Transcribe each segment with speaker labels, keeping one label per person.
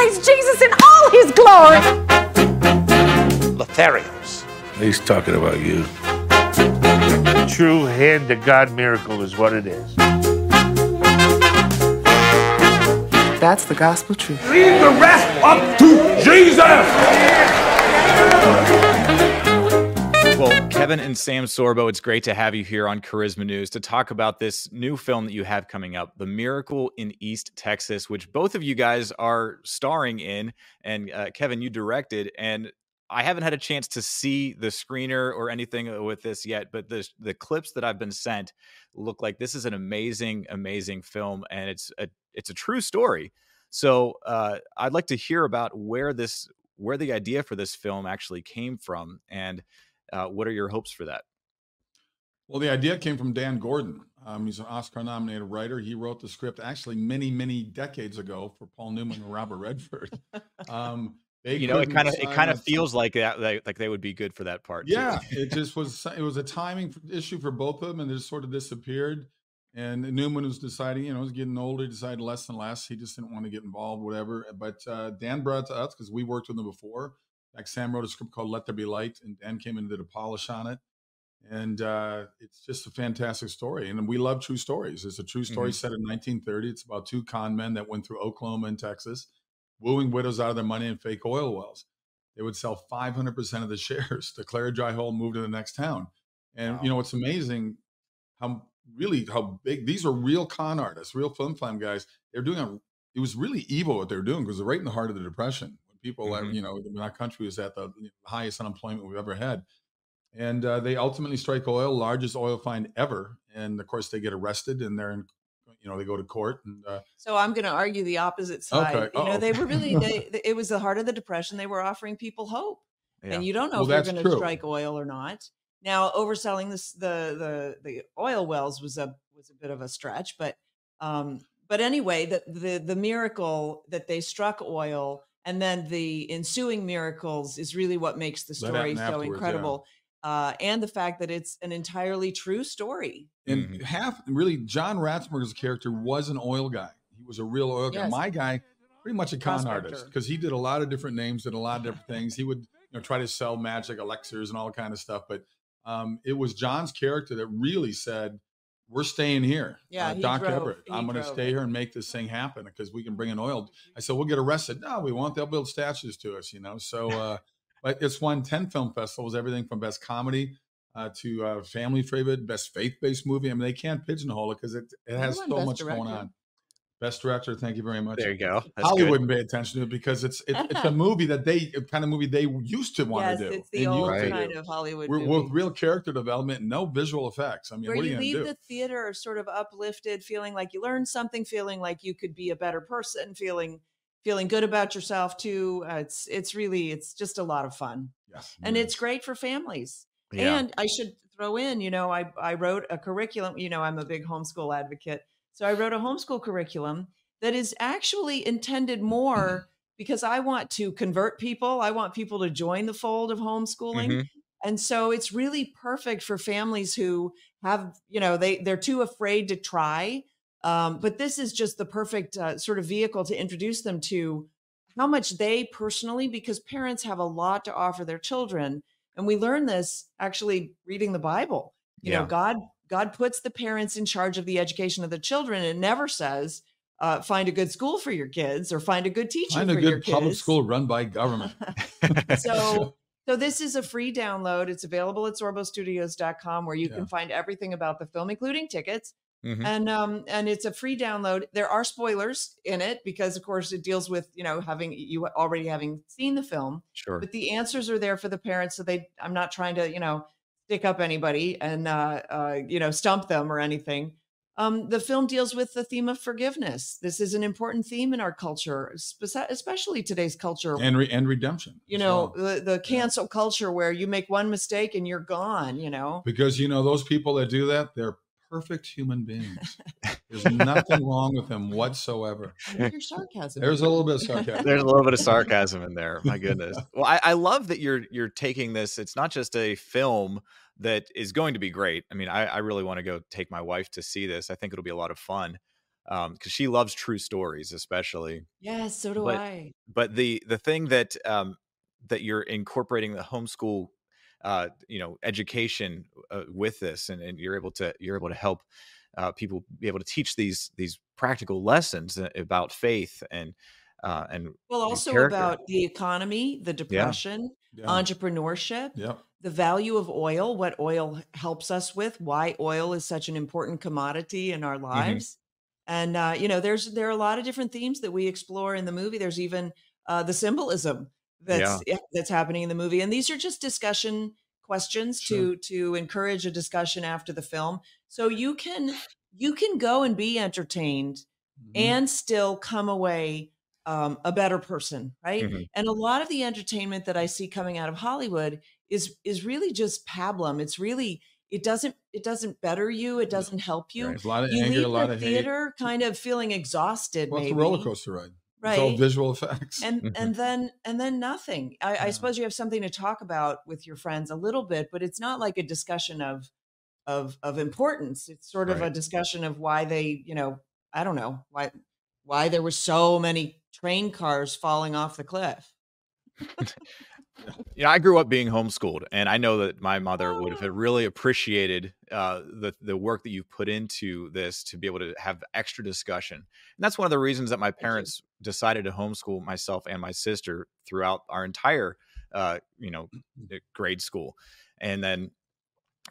Speaker 1: praise Jesus in all his glory.
Speaker 2: Lotharios.
Speaker 3: He's talking about you.
Speaker 2: The true hand to God miracle is what it is.
Speaker 4: That's the gospel truth.
Speaker 3: Leave the rest up to Jesus!
Speaker 5: Kevin and Sam Sorbo, it's great to have you here on Charisma News to talk about this new film that you have coming up, The Miracle in East Texas, which both of you guys are starring in. And uh, Kevin, you directed. And I haven't had a chance to see the screener or anything with this yet, but the the clips that I've been sent look like this is an amazing, amazing film, and it's a it's a true story. So uh, I'd like to hear about where this where the idea for this film actually came from, and uh, what are your hopes for that?
Speaker 6: Well, the idea came from Dan Gordon. Um, he's an Oscar-nominated writer. He wrote the script actually many, many decades ago for Paul Newman and Robert Redford. Um,
Speaker 5: you know, it kind of it kind of feels like that like, like, they would be good for that part.
Speaker 6: Yeah, it just was. It was a timing issue for both of them, and they just sort of disappeared. And Newman was deciding, you know, was getting older, decided less and less. He just didn't want to get involved, whatever. But uh, Dan brought it to us because we worked with him before. Like Sam wrote a script called "Let There Be Light," and Dan came in and did a polish on it. And uh, it's just a fantastic story. And we love true stories. It's a true story mm-hmm. set in 1930. It's about two con men that went through Oklahoma and Texas, wooing widows out of their money in fake oil wells. They would sell 500% of the shares, declare a dry hole, move to the next town. And wow. you know what's amazing? How really how big these are real con artists, real film flam guys. They're doing a. It was really evil what they're doing because they're right in the heart of the depression people mm-hmm. you know our country is at the highest unemployment we've ever had. And uh, they ultimately strike oil largest oil find ever. And of course they get arrested and they're in you know they go to court and uh,
Speaker 7: so i'm going to argue the opposite side. Okay. you know they were really they, it was the heart of the depression. They were offering people hope. Yeah. and you don't know well, if you're going to strike oil or not. Now overselling this the the the oil wells was a was a bit of a stretch but um but anyway the the the miracle that they struck oil and then the ensuing miracles is really what makes the story so incredible yeah. uh, and the fact that it's an entirely true story
Speaker 6: and mm-hmm. half really john ratzenberger's character was an oil guy he was a real oil guy yes. my guy pretty much a con Prospector. artist because he did a lot of different names and a lot of different things he would you know try to sell magic elixirs and all kind of stuff but um, it was john's character that really said we're staying here.
Speaker 7: Yeah,
Speaker 6: uh, Doc drove, Everett. I'm going to stay here and make this thing happen because we can bring in oil. I said, we'll get arrested. No, we won't. They'll build statues to us, you know. So, uh, but it's won 10 film festivals, everything from best comedy uh, to uh, family favorite, best faith based movie. I mean, they can't pigeonhole it because it, it has so much director. going on. Best director, thank you very much.
Speaker 5: There you go.
Speaker 6: That's Hollywood wouldn't pay attention to it because it's it, it's a movie that they kind of movie they used to want
Speaker 7: yes,
Speaker 6: to do.
Speaker 7: It's the old kind of Hollywood
Speaker 6: We're,
Speaker 7: movie.
Speaker 6: with real character development, no visual effects. I mean,
Speaker 7: where
Speaker 6: what
Speaker 7: you,
Speaker 6: you
Speaker 7: leave
Speaker 6: do?
Speaker 7: the theater sort of uplifted, feeling like you learned something, feeling like you could be a better person, feeling feeling good about yourself too. Uh, it's it's really it's just a lot of fun.
Speaker 6: Yes,
Speaker 7: and it's great for families. Yeah. And I should throw in, you know, I I wrote a curriculum. You know, I'm a big homeschool advocate, so I wrote a homeschool curriculum that is actually intended more because I want to convert people. I want people to join the fold of homeschooling. Mm-hmm. And so it's really perfect for families who have, you know, they they're too afraid to try. Um, but this is just the perfect uh, sort of vehicle to introduce them to how much they personally, because parents have a lot to offer their children, and we learn this actually reading the Bible. You yeah. know, God God puts the parents in charge of the education of the children. It never says uh, find a good school for your kids or find a good teacher
Speaker 6: find
Speaker 7: a
Speaker 6: good public school run by government
Speaker 7: so so this is a free download it's available at sorbostudios.com where you yeah. can find everything about the film including tickets mm-hmm. and um and it's a free download there are spoilers in it because of course it deals with you know having you already having seen the film
Speaker 5: sure
Speaker 7: but the answers are there for the parents so they i'm not trying to you know stick up anybody and uh, uh you know stump them or anything um, the film deals with the theme of forgiveness. This is an important theme in our culture, especially today's culture.
Speaker 6: And, re- and redemption.
Speaker 7: You know, well. the, the cancel yeah. culture where you make one mistake and you're gone, you know?
Speaker 6: Because, you know, those people that do that, they're perfect human beings. There's nothing wrong with them whatsoever.
Speaker 7: Your sarcasm.
Speaker 6: There's a little bit of sarcasm.
Speaker 5: There's a little bit of sarcasm in there. My goodness. Well, I, I love that you're you're taking this. It's not just a film that is going to be great. I mean, I, I really want to go take my wife to see this. I think it'll be a lot of fun. because um, she loves true stories, especially.
Speaker 7: Yes, so do
Speaker 5: but,
Speaker 7: I.
Speaker 5: But the the thing that um, that you're incorporating the homeschool, uh, you know, education uh, with this, and, and you're able to you're able to help uh, people be able to teach these these practical lessons uh, about faith and uh, and
Speaker 7: well, also about the economy, the depression, yeah. Yeah. entrepreneurship,
Speaker 6: yeah.
Speaker 7: the value of oil, what oil helps us with, why oil is such an important commodity in our mm-hmm. lives. Mm-hmm. And uh, you know, there's there are a lot of different themes that we explore in the movie. There's even uh, the symbolism that's yeah. that's happening in the movie, and these are just discussion questions sure. to to encourage a discussion after the film. So you can you can go and be entertained mm-hmm. and still come away um, a better person, right? Mm-hmm. And a lot of the entertainment that I see coming out of Hollywood is is really just pablum. It's really it doesn't it doesn't better you. It doesn't help you.
Speaker 6: Right. A lot of
Speaker 7: you
Speaker 6: anger,
Speaker 7: leave
Speaker 6: a lot
Speaker 7: the
Speaker 6: of
Speaker 7: theater
Speaker 6: hate.
Speaker 7: kind of feeling exhausted.
Speaker 6: Well,
Speaker 7: maybe.
Speaker 6: it's a roller coaster ride.
Speaker 7: Right.
Speaker 6: It's all visual effects.
Speaker 7: And and then and then nothing. I, I suppose you have something to talk about with your friends a little bit, but it's not like a discussion of of of importance. It's sort of a discussion of why they, you know, I don't know why why there were so many train cars falling off the cliff.
Speaker 5: you know, I grew up being homeschooled, and I know that my mother would
Speaker 7: Oh.
Speaker 5: have really appreciated uh, the the work that you put into this to be able to have extra discussion. And that's one of the reasons that my parents decided to homeschool myself and my sister throughout our entire, uh, you know, uh, grade school, and then.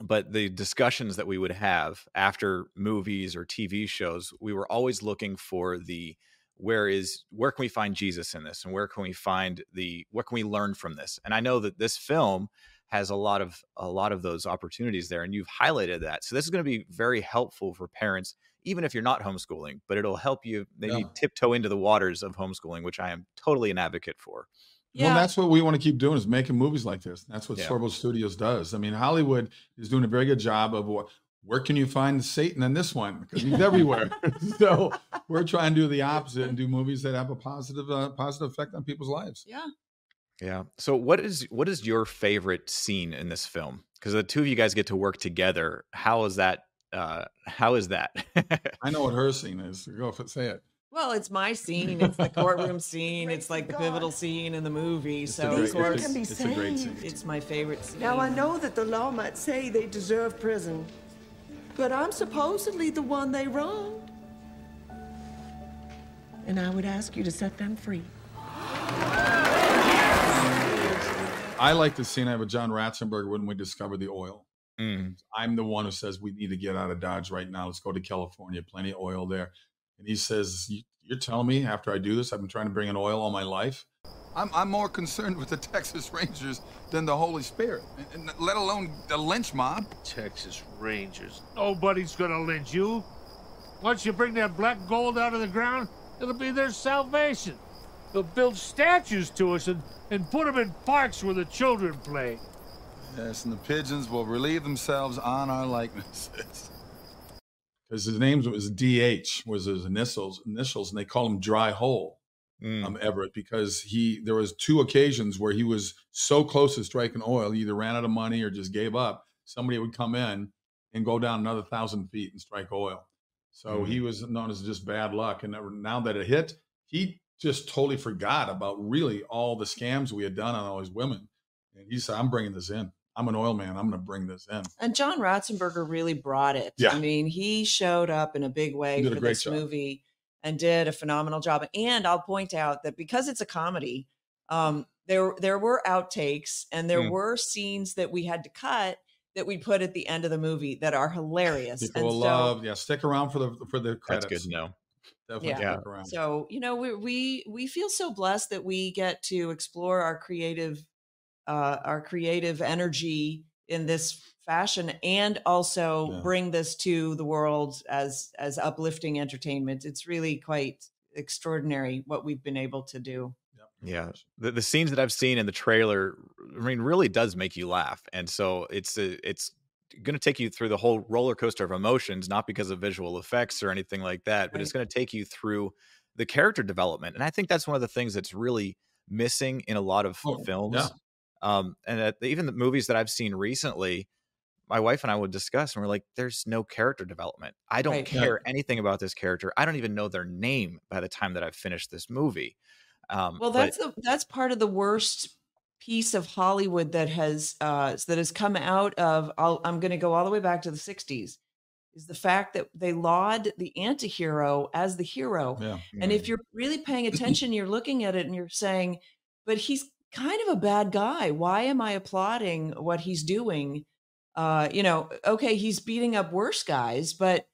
Speaker 5: But the discussions that we would have after movies or TV shows, we were always looking for the where is where can we find Jesus in this? And where can we find the what can we learn from this? And I know that this film has a lot of a lot of those opportunities there and you've highlighted that. So this is going to be very helpful for parents even if you're not homeschooling but it'll help you maybe
Speaker 6: Yeah.
Speaker 5: tiptoe into the waters of homeschooling which I am totally an advocate for
Speaker 6: Well, that's what we want to keep doing is making movies like this. That's what
Speaker 5: Yeah.
Speaker 6: Sorbo Studios does. I mean, Hollywood is doing a very good job of what. Where can you find Satan in this one? Because he's everywhere. so we're trying to do the opposite and do movies that have a positive, uh, positive effect on people's lives.
Speaker 7: Yeah.
Speaker 5: yeah so what is what is your favorite scene in this film because the two of you guys get to work together how is that uh how is that
Speaker 6: I know what her scene is. Go f- say it.
Speaker 7: Well, it's my scene. It's the courtroom scene. It's like the pivotal scene in the movie.
Speaker 6: It's
Speaker 7: So
Speaker 6: a
Speaker 7: of
Speaker 6: great,
Speaker 7: course,
Speaker 6: it's,
Speaker 1: can be
Speaker 6: it's a great scene.
Speaker 1: saved.
Speaker 7: it's my favorite scene.
Speaker 1: Now I know that the law might say they deserve prison, but I'm supposedly the one they wronged. And I would ask you to set them free.
Speaker 6: I like the scene I have with John Ratzenberger when we discover the oil.
Speaker 5: Mm,
Speaker 6: I'm the one who says we need to get out of Dodge right now. Let's go to California. Plenty of oil there. And he says, "You- "You're telling me after I do this, I've been trying to bring in oil all my life." I'm, I'm more concerned with the Texas Rangers than the Holy Spirit, and, and let alone the lynch mob.
Speaker 2: Texas Rangers. Nobody's gonna lynch you. Once you bring that black gold out of the ground, it'll be their salvation. They'll build statues to us and, and put them in parks where the children play.
Speaker 6: Yes, and the pigeons will relieve themselves on our likenesses. Because his name was DH, was his initials, initials, and they call him Dry Hole.
Speaker 5: mm.
Speaker 6: um, Everett because he there was two occasions where he was so close to striking oil, he either ran out of money or just gave up. Somebody would come in and go down another thousand feet and strike oil. So he was known as just bad luck. And now that it hit, he just totally forgot about really all the scams we had done on all these women. And he said, "I'm bringing this in. I'm an oil man. I'm going to bring this in."
Speaker 7: And John Ratzenberger really brought it.
Speaker 6: Yeah.
Speaker 7: I mean, he showed up in a big way
Speaker 6: He a
Speaker 7: for
Speaker 6: great
Speaker 7: this
Speaker 6: job.
Speaker 7: movie and did a phenomenal job. And I'll point out that because it's a comedy, um, there there were outtakes and there
Speaker 5: Mm.
Speaker 7: were scenes that we had to cut that we put at the end of the movie that are hilarious.
Speaker 6: People
Speaker 7: and
Speaker 6: will
Speaker 7: so,
Speaker 6: love, yeah. Stick around for the for the credits.
Speaker 5: that's
Speaker 6: credits.
Speaker 5: good to know
Speaker 6: Definitely
Speaker 7: Yeah.
Speaker 6: stick around.
Speaker 7: So you know, we we we feel so blessed that we get to explore our creative, uh, our creative energy in this fashion, and also
Speaker 6: Yeah.
Speaker 7: bring this to the world as as uplifting entertainment. It's really quite extraordinary what we've been able to do.
Speaker 5: Yeah, the, the scenes that I've seen in the trailer, I mean, really does make you laugh, and so it's a, it's going to take you through the whole roller coaster of emotions, not because of visual effects or anything like that, but it's going to take you through the character development, and I think that's one of the things that's really missing in a lot of
Speaker 6: Oh,
Speaker 5: films.
Speaker 6: yeah.
Speaker 5: Um, and that even the movies that I've seen recently, my wife and I would discuss, and we're like, "There's no character development. I don't
Speaker 7: Right.
Speaker 5: care anything about this character. I don't even know their name by the time that I've finished this movie." Um,
Speaker 7: Well,
Speaker 5: but-
Speaker 7: that's the that's part of the worst piece of Hollywood that has uh that has come out of I'll, I'm going to go all the way back to the 60s is the fact that they laud the antihero as the hero.
Speaker 6: Yeah.
Speaker 7: And
Speaker 5: Mm.
Speaker 7: if you're really paying attention, you're looking at it and you're saying, but he's kind of a bad guy. Why am I applauding what he's doing? Uh, you know, okay, he's beating up worse guys, but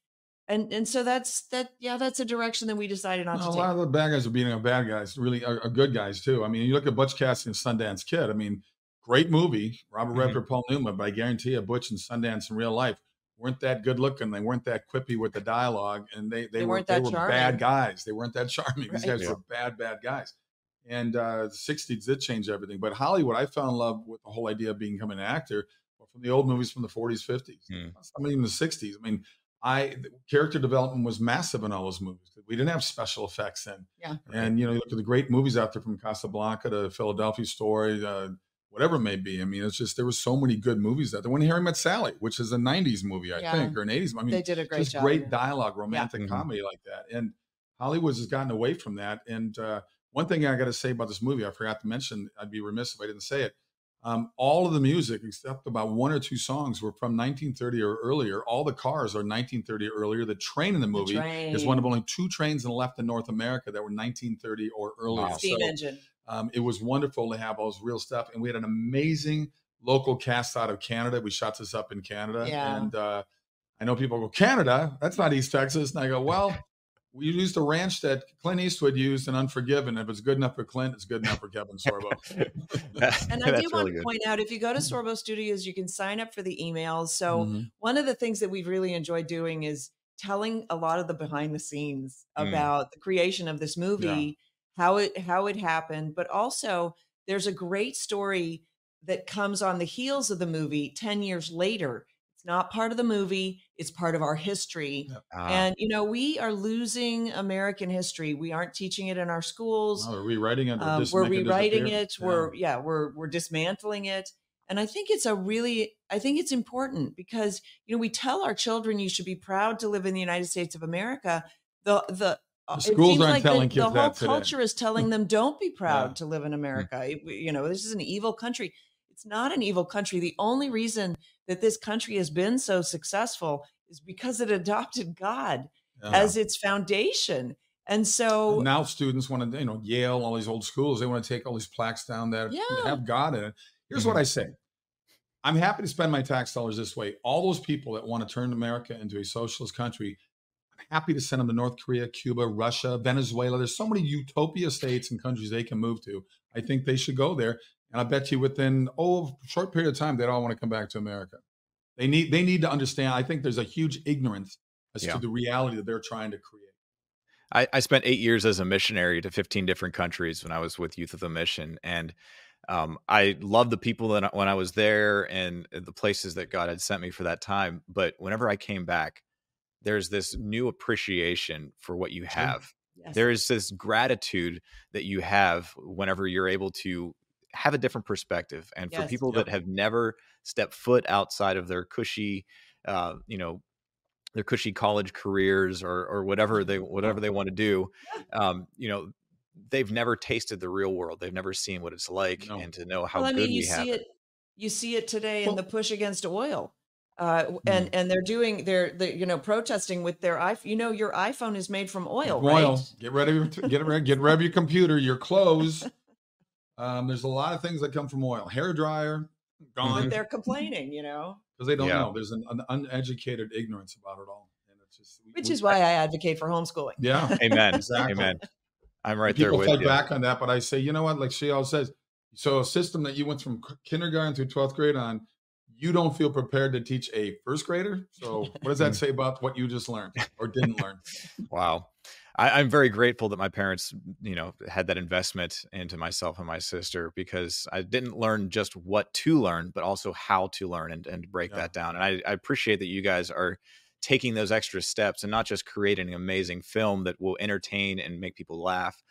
Speaker 7: and and so that's that yeah, that's a direction that we decided not
Speaker 6: No,
Speaker 7: to
Speaker 6: a
Speaker 7: take.
Speaker 6: lot of the bad guys are beating up bad guys. Really are, are good guys too. I mean, you look at Butch Cassidy and Sundance Kid. I mean, great movie, Robert
Speaker 5: Mhm.
Speaker 6: Redford, Paul Newman. But I guarantee you, Butch and Sundance in real life weren't that good looking. They weren't that quippy with the dialogue, and they they,
Speaker 7: They
Speaker 6: were
Speaker 7: weren't
Speaker 6: they
Speaker 7: that
Speaker 6: were
Speaker 7: charming.
Speaker 6: bad guys. They weren't that charming. These guys
Speaker 5: Yeah.
Speaker 6: were bad bad guys. And uh, the '60s did change everything. But Hollywood, I fell in love with the whole idea of becoming an actor from the old movies from the 40s, 50s.
Speaker 5: Hmm.
Speaker 6: I mean, even the 60s. I mean, I the character development was massive in all those movies. We didn't have special effects in.
Speaker 7: Yeah.
Speaker 6: And you know, you look at the great movies out there from Casablanca to Philadelphia Story, uh, whatever it may be. I mean, it's just there were so many good movies out there. When Harry Met Sally, which is a '90s movie, I
Speaker 7: Yeah.
Speaker 6: think, or an '80s. I mean,
Speaker 7: they did a great
Speaker 6: just
Speaker 7: job.
Speaker 6: great
Speaker 7: yeah.
Speaker 6: dialogue, romantic
Speaker 5: Mhm.
Speaker 6: comedy like that. And Hollywood has gotten away from that. And uh, one thing I got to say about this movie, I forgot to mention. I'd be remiss if I didn't say it. Um, all of the music, except about one or two songs, were from 1930 or earlier. All the cars are 1930 or earlier. The train in the
Speaker 7: The
Speaker 6: movie is one of only two trains left in North America that were 1930 or earlier.
Speaker 5: Wow.
Speaker 7: steam
Speaker 6: So,
Speaker 7: engine.
Speaker 6: um, it was wonderful to have all this real stuff, and we had an amazing local cast out of Canada. We shot this up in Canada,
Speaker 7: Yeah.
Speaker 6: and uh, I know people go Canada. That's not East Texas, and I go, well, we used a ranch that Clint Eastwood used in Unforgiven. If it's good enough for Clint, it's good enough for Kevin Sorbo.
Speaker 7: And I
Speaker 5: That's
Speaker 7: do want to
Speaker 5: good.
Speaker 7: point out if you go to Sorbo Studios, you can sign up for the emails. So
Speaker 6: Mhm.
Speaker 7: one of the things that we've really enjoyed doing is telling a lot of the behind the scenes
Speaker 5: Mm.
Speaker 7: about the creation of this movie, how it how it happened, but also there's a great story that comes on the heels of the movie 10 years later. It's not part of the movie, it's part of our history.
Speaker 5: Ah,
Speaker 7: And you know, we are losing American history. We aren't teaching it in our schools.
Speaker 6: Oh, we're rewriting it.
Speaker 7: Um, we're rewriting it.
Speaker 6: Yeah.
Speaker 7: We're yeah, we're we're dismantling it. And I think it's a really I think it's important because you know we tell our children you should be proud to live in the United States of America. The the uh,
Speaker 6: The schools aren't
Speaker 7: like
Speaker 6: telling
Speaker 7: the,
Speaker 6: kids
Speaker 7: the whole
Speaker 6: that today.
Speaker 7: culture is telling them don't be proud
Speaker 6: Yeah.
Speaker 7: to live in America. You know, this is an evil country. It's not an evil country. The only reason that this country has been so successful is because it adopted God
Speaker 6: Yeah.
Speaker 7: as its foundation. And so
Speaker 6: And now students want to, you know, Yale, all these old schools, they want to take all these plaques down that
Speaker 7: Yeah.
Speaker 6: have God in it. Here's
Speaker 5: Mhm.
Speaker 6: what I say. I'm happy to spend my tax dollars this way. All those people that want to turn America into a socialist country, I'm happy to send them to North Korea, Cuba, Russia, Venezuela. There's so many utopia states and countries they can move to. I think they should go there. And I bet you within oh, a short period of time, they'd all want to come back to America. They need they need to understand. I think there's a huge ignorance as
Speaker 5: Yeah.
Speaker 6: to the reality that they're trying to create.
Speaker 5: I, I spent eight years as a missionary to 15 different countries when I was with Youth With A Mission. And um, I loved the people that I- when I was there and the places that God had sent me for that time. But whenever I came back, there's this new appreciation for what you have.
Speaker 7: yes.
Speaker 5: There is this gratitude that you have whenever you're able to have a different perspective. And for people
Speaker 6: Yep.
Speaker 5: that have never stepped foot outside of their cushy, uh, you know, their cushy college careers or or whatever they whatever they want to do, um, you know, they've never tasted the real world. They've never seen what it's like,
Speaker 6: No.
Speaker 5: and to know how
Speaker 7: well, I
Speaker 5: good
Speaker 7: mean, you
Speaker 5: we have
Speaker 7: see
Speaker 5: it.
Speaker 7: it. You see it today in the push against oil, uh,
Speaker 6: Mm.
Speaker 7: and and they're doing they're, they you know protesting with their iPhone. You know, your iPhone is made from oil,
Speaker 6: Oil.
Speaker 7: right?
Speaker 6: Get rid of your get rid, get rid of your computer, your clothes. Um, there's a lot of things that come from oil. Hair dryer,
Speaker 7: But
Speaker 6: gone
Speaker 7: they're complaining, you know,
Speaker 6: because they don't
Speaker 5: Yeah.
Speaker 6: know. There's an, an uneducated ignorance about it all, and it's just we-
Speaker 7: which
Speaker 6: we-
Speaker 7: is why I advocate for homeschooling.
Speaker 6: yeah.
Speaker 5: Amen.
Speaker 6: Exactly.
Speaker 5: Amen. I'm right there
Speaker 6: People
Speaker 5: with
Speaker 6: fight
Speaker 5: you.
Speaker 6: back on that, but I say, you know what? Like she always says, so a system that you went from kindergarten through 12th grade on, you don't feel prepared to teach a first grader. So what does that say about what you just learned or didn't learn?
Speaker 5: Wow. I, I'm very grateful that my parents, you know, had that investment into myself and my sister because I didn't learn just what to learn, but also how to learn and, and break
Speaker 6: Yeah.
Speaker 5: that down. And I, I appreciate that you guys are taking those extra steps and not just creating an amazing film that will entertain and make people laugh,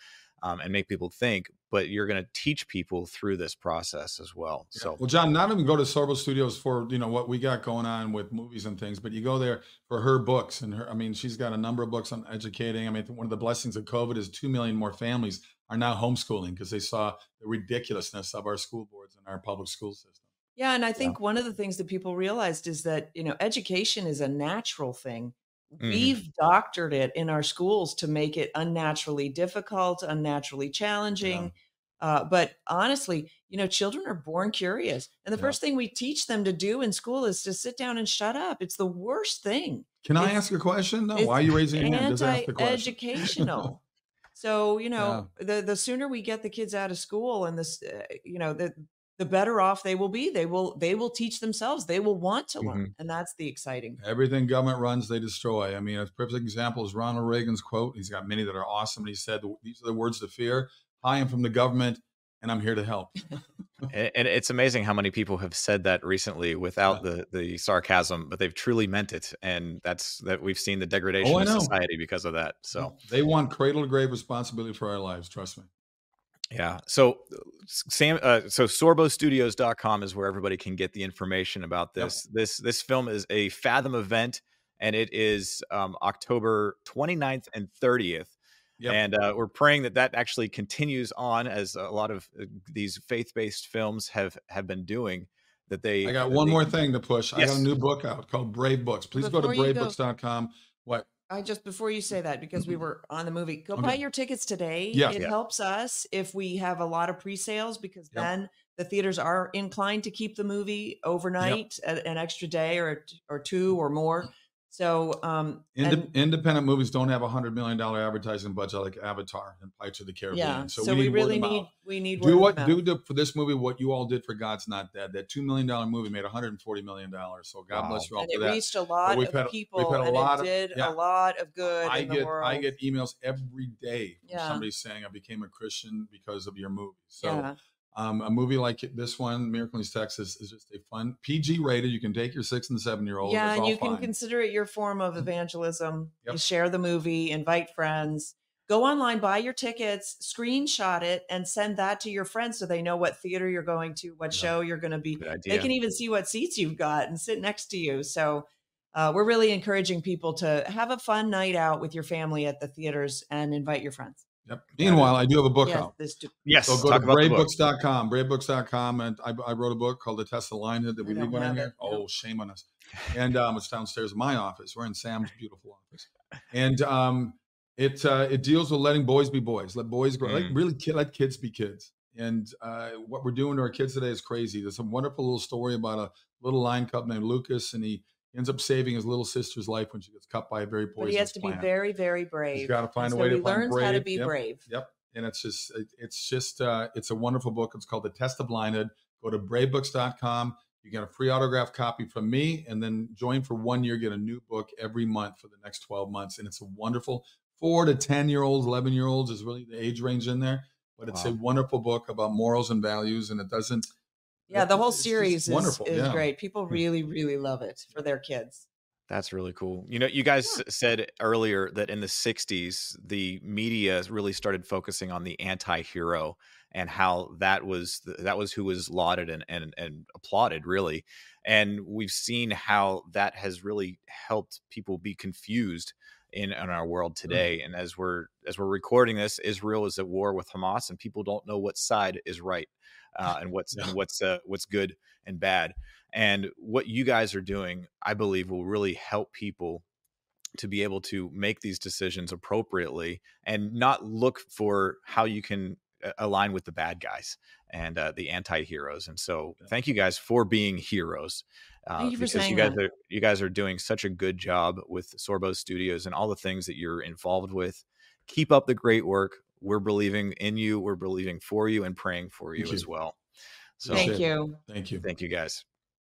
Speaker 5: um, and make people think, but you're going to teach people through this process as well.
Speaker 6: Yeah.
Speaker 5: So,
Speaker 6: well, John, not even go to Sorbo Studios for you know what we got going on with movies and things, but you go there for her books and her. I mean, she's got a number of books on educating. I mean, one of the blessings of COVID is two million more families are now homeschooling because they saw the ridiculousness of our school boards and our public school system.
Speaker 7: Yeah, and I think one of the things that people realized is that you know education is a natural thing.
Speaker 5: Mhm.
Speaker 7: We've doctored it in our schools to make it unnaturally difficult, unnaturally challenging. Uh, but honestly, you know, children are born curious, and the
Speaker 6: Yeah.
Speaker 7: first thing we teach them to do in school is to sit down and shut up. It's the worst thing.
Speaker 6: Can I ask a question? No, why are you raising your hand? Just ask the question.
Speaker 7: anti-educational. so you know, the the sooner we get the kids out of school, and this, uh, you know, the the better off they will be. They will they will teach themselves. They will want to learn,
Speaker 6: Mm-hmm.
Speaker 7: and that's the exciting.
Speaker 6: Everything government runs, they destroy. I mean, a perfect example is Ronald Reagan's quote. He's got many that are awesome. And he said, These are the words to fear. I am from the government and I'm here to help.
Speaker 5: and it's amazing how many people have said that recently without the the sarcasm, but they've truly meant it, and that's that we've seen the degradation
Speaker 6: Oh,
Speaker 5: of society because of that. So.
Speaker 6: they want cradle to grave responsibility for our lives. Trust me.
Speaker 5: Yeah. So Sam uh, so sorbostudios.com is where everybody can get the information about
Speaker 6: Yep.
Speaker 5: this. This this film is a Fathom event and it is um, October 29th and 30th.
Speaker 6: Yep.
Speaker 5: And uh, we're praying that that actually continues on as a lot of uh, these faith-based films have have been doing that they
Speaker 6: I got one
Speaker 5: they-
Speaker 6: more thing to push. I got a new book out called Brave Books. Please go to
Speaker 7: Before you go-
Speaker 6: bravebooks.com. What?
Speaker 7: I just before you say that because we were on the movie, go
Speaker 6: Okay.
Speaker 7: buy your tickets today.
Speaker 6: Yeah.
Speaker 7: It
Speaker 5: Yeah.
Speaker 7: helps us if we have a lot of pre-sales because
Speaker 6: Yep.
Speaker 7: then the theaters are inclined to keep the movie overnight, a- an extra day or or two or more. So um
Speaker 6: Inde-
Speaker 7: and-
Speaker 6: independent movies don't have a hundred million dollar advertising budget like Avatar and Pirates of the Caribbean.
Speaker 7: yeah,
Speaker 6: So,
Speaker 7: so,
Speaker 6: we,
Speaker 7: we,
Speaker 6: need
Speaker 7: really need we need
Speaker 6: do what
Speaker 7: of
Speaker 6: do the, for this movie what you all did for God's Not Dead. That two million dollar movie made 140 million dollars. So God
Speaker 5: Wow.
Speaker 6: bless you all
Speaker 7: and
Speaker 6: for
Speaker 7: it
Speaker 6: that.
Speaker 7: reached a lot of
Speaker 6: had- we've
Speaker 7: people
Speaker 6: had a
Speaker 7: and
Speaker 6: lot
Speaker 7: it
Speaker 6: of-
Speaker 7: did
Speaker 6: yeah.
Speaker 7: a lot of good
Speaker 6: I
Speaker 7: in the
Speaker 6: get
Speaker 7: world.
Speaker 6: I get emails every day from
Speaker 7: Yeah.
Speaker 6: somebody saying I became a Christian because of your movie. So
Speaker 7: yeah.
Speaker 6: Um, a movie like this one, Miracle in East Texas, is just a fun PG rated. You can take your six and seven year old.
Speaker 7: Yeah, and you can consider it your form of evangelism. You share the movie, invite friends, go online, buy your tickets, screenshot it, and send that to your friends so they know what theater you're going to, what
Speaker 6: Yeah.
Speaker 7: show you're going to be. They can even see what seats you've got and sit next to you. So uh, we're really encouraging people to have a fun night out with your family at the theaters and invite your friends.
Speaker 6: Yep. Meanwhile, I do have a book
Speaker 7: Yes,
Speaker 6: out.
Speaker 7: this do-
Speaker 5: yes,
Speaker 6: So go
Speaker 5: talk
Speaker 6: to
Speaker 5: about the book.
Speaker 6: bravebooks.com, bravebooks.com. And I, I wrote a book called The Test of Lionhood that we
Speaker 7: I
Speaker 6: read one in here.
Speaker 7: it, no.
Speaker 6: Oh, shame on us. And um, it's downstairs in my office. We're in Sam's beautiful office. And um, it uh, it deals with letting boys be boys, let boys grow, like
Speaker 5: Mm.
Speaker 6: really kid, let kids be kids. And uh, what we're doing to our kids today is crazy. There's a wonderful little story about a little lion cub named Lucas, and he ends up saving his little sister's life when she gets cut by a very poisonous
Speaker 7: but he has to be very, very brave.
Speaker 6: He's got to find
Speaker 7: And
Speaker 6: a way to
Speaker 7: he
Speaker 6: find
Speaker 7: learns
Speaker 6: brave.
Speaker 7: how to be
Speaker 6: Yep.
Speaker 7: brave.
Speaker 6: Yep. And it's just, it's just, uh, it's a wonderful book. It's called The Test of Lionhood. Go to bravebooks.com. You get a free autograph copy from me and then join for one year, get a new book every month for the next 12 months. And it's a wonderful four to 10 year olds, 11 year olds is really the age range in there. But it's a wonderful book about morals and values. And it doesn't,
Speaker 7: Yeah, the whole series is,
Speaker 6: wonderful,
Speaker 7: is
Speaker 6: yeah.
Speaker 7: great. People really, really love it for their kids.
Speaker 5: That's really cool. You know, you guys s- said earlier that in the 60s, the media really started focusing on the anti-hero and how that was th- that was who was lauded and, and and applauded really. And we've seen how that has really helped people be confused in, in our world today. And as we're as we're recording this, Israel is at war with Hamas and people don't know what side is right uh, and what's
Speaker 6: Yeah.
Speaker 5: and what's uh, what's good and bad. And what you guys are doing, I believe, will really help people to be able to make these decisions appropriately and not look for how you can uh, align with the bad guys and uh, the anti-heroes. And so, thank you guys for being heroes. Uh,
Speaker 7: Thank you for
Speaker 5: because you guys
Speaker 7: that.
Speaker 5: are you guys are doing such a good job with Sorbo Studios and all the things that you're involved with. Keep up the great work. We're believing in you. We're believing for you and praying for you
Speaker 6: Thank
Speaker 5: as well. So
Speaker 7: Thank you.
Speaker 6: thank you.
Speaker 5: thank you guys.